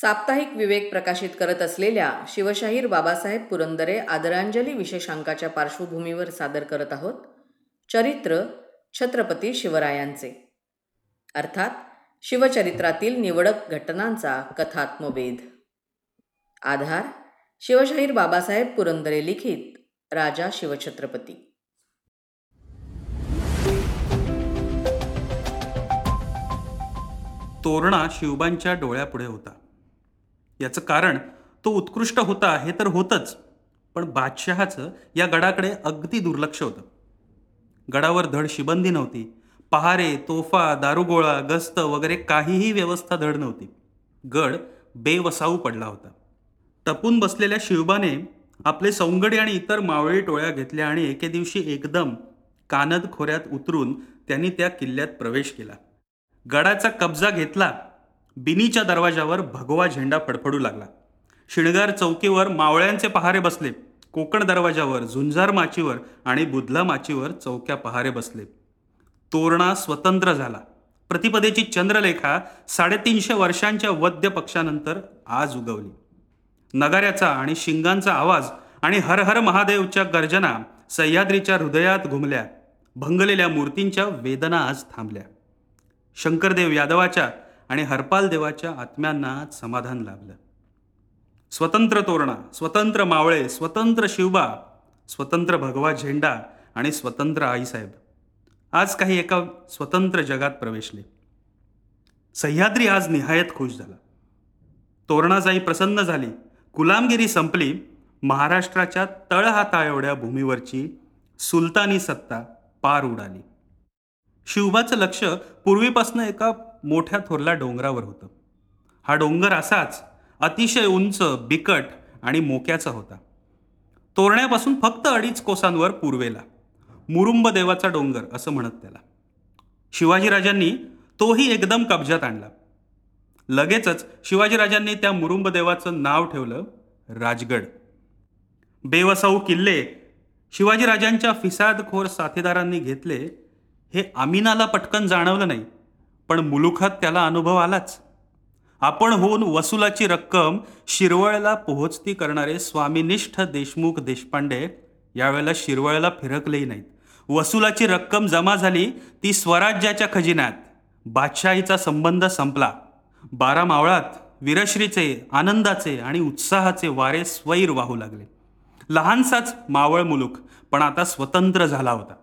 साप्ताहिक विवेक प्रकाशित करत असलेल्या शिवशाहीर बाबासाहेब पुरंदरे आदरांजली विशेषांकाच्या पार्श्वभूमीवर सादर करत आहोत. चरित्र छत्रपती शिवरायांचे. अर्थात शिवचरित्रातील निवडक घटनांचा कथात्मवेध. आधार शिवशाहीर बाबासाहेब पुरंदरे लिखित राजा शिवछत्रपती. तोरणा शिवबांच्या डोळ्यापुढे होता. याचं कारण तो उत्कृष्ट होता हे तर होतंच पण बादशहाचं या गडाकडे अगदी दुर्लक्ष होतं. गडावर धड शिबंदी नव्हती. पहारे तोफा दारुगोळा गस्त वगैरे काहीही व्यवस्था धड नव्हती. गड बेवसाऊ पडला होता. टपून बसलेल्या शिवबाने आपले सौंगडी आणि इतर मावळी टोळ्या घेतल्या आणि एके दिवशी एकदम कानद खोऱ्यात उतरून त्यांनी त्या किल्ल्यात प्रवेश केला. गडाचा कब्जा घेतला बिनीच्या दरवाजावर भगवा झेंडा फडफडू लागला. शिणगार चौकीवर मावळ्यांचे पहारे बसले. कोकण दरवाजावर झुंजार माचीवर आणि बुधला माचीवर चौक्या पहारे बसले. तोरणा स्वतंत्र झाला. प्रतिपदेची चंद्रलेखा साडेतीनशे वर्षांच्या वद्य पक्षानंतर आज उगवली. नगाऱ्याचा आणि शिंगांचा आवाज आणि हर हर महादेवच्या गर्जना सह्याद्रीच्या हृदयात घुमल्या. भंगलेल्या मूर्तींच्या वेदना आज थांबल्या. शंकरदेव यादवाच्या आणि हरपाल देवाच्या आत्म्यांना समाधान लाभलं. स्वतंत्र तोरणा स्वतंत्र मावळे स्वतंत्र शिवबा स्वतंत्र भगवा झेंडा आणि स्वतंत्र आईसाहेब आज काही एका स्वतंत्र जगात प्रवेशले. सह्याद्री आज निहायत खुश झाला. तोरणाजाई प्रसन्न झाली. गुलामगिरी संपली. महाराष्ट्राच्या तळहाता एवढ्या भूमीवरची सुलतानी सत्ता पार उडाली. शिवबाचं लक्ष पूर्वीपासून एका मोठ्या थोरल्या डोंगरावर होतं. हा डोंगर असाच अतिशय उंच बिकट आणि मोक्याचा होता. तोरण्यापासून फक्त अडीच कोसांवर पूर्वेला. मुरुंब देवाचा डोंगर असं म्हणत त्याला. शिवाजीराजांनी तोही एकदम कब्जात आणला. लगेचच शिवाजीराजांनी त्या मुरुंब देवाचं नाव ठेवलं राजगड. बेवसाऊ किल्ले शिवाजीराजांच्या फिसादखोर साथीदारांनी घेतले हे आमिनाला पटकन जाणवलं नाही. पण मुलुखात त्याला अनुभव आलाच. आपण होऊन वसुलाची रक्कम शिरवळला पोहोचती करणारे स्वामीनिष्ठ देशमुख देशपांडे यावेळेला शिरवळला फिरकलेही नाहीत. वसुलाची रक्कम जमा झाली ती स्वराज्याच्या खजिन्यात. बादशाहीचा संबंध संपला. बारा मावळात वीरश्रीचे आनंदाचे आणि उत्साहाचे वारे स्वैर वाहू लागले. लहानसाच मावळ मुलूक पण आता स्वतंत्र झाला होता.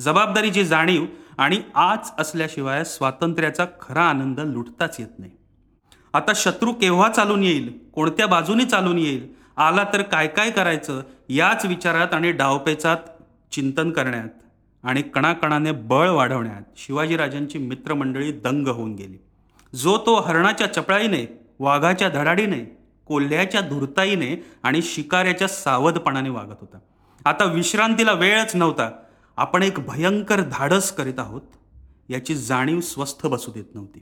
जबाबदारीची जाणीव आणि आज असल्याशिवाय स्वातंत्र्याचा खरा आनंद लुटताच येत नाही. आता शत्रू केव्हा चालून येईल? कोणत्या बाजूने चालून येईल? आला तर काय काय करायचं? याच विचारात आणि डावपेचात चिंतन करण्यात आणि कणाकणाने बळ वाढवण्यात शिवाजीराजांची मित्रमंडळी दंग होऊन गेली. जो तो हरणाच्या चपळाईने वाघाच्या धडाडीने कोल्ह्याच्या धुरताईने आणि शिकाऱ्याच्या सावधपणाने वागत होता. आता विश्रांतीला वेळच नव्हता. आपण एक भयंकर धाडस करीत आहोत याची जाणीव स्वस्थ बसू देत नव्हती.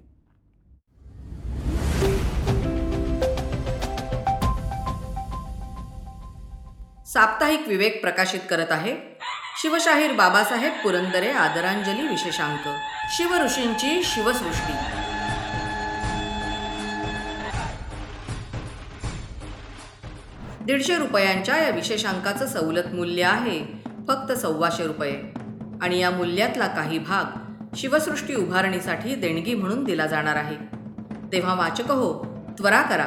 साप्ताहिक विवेक प्रकाशित करत आहे शिवशाहीर बाबासाहेब पुरंदरे आदरांजली विशेषांक. शिवऋषींची शिवसृष्टी. दीडशे रुपयांच्या या विशेषांकाचं सवलत मूल्य आहे. फक्त सव्वाशे रुपये. आणि या मूल्यातला काही भाग शिवसृष्टी उभारणीसाठी देणगी म्हणून दिला जाणार आहे. तेव्हा वाचक हो त्वरा करा.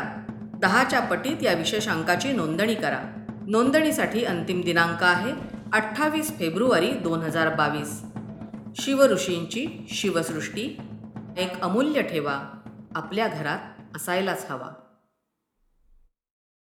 दहाच्या पटीत या विशेषांकाची नोंदणी करा. नोंदणीसाठी अंतिम दिनांक आहे अठ्ठावीस फेब्रुवारी दोन हजार बावीस. शिवऋषींची शिवसृष्टी एक अमूल्य ठेवा. आपल्या घरात असायलाच हवा.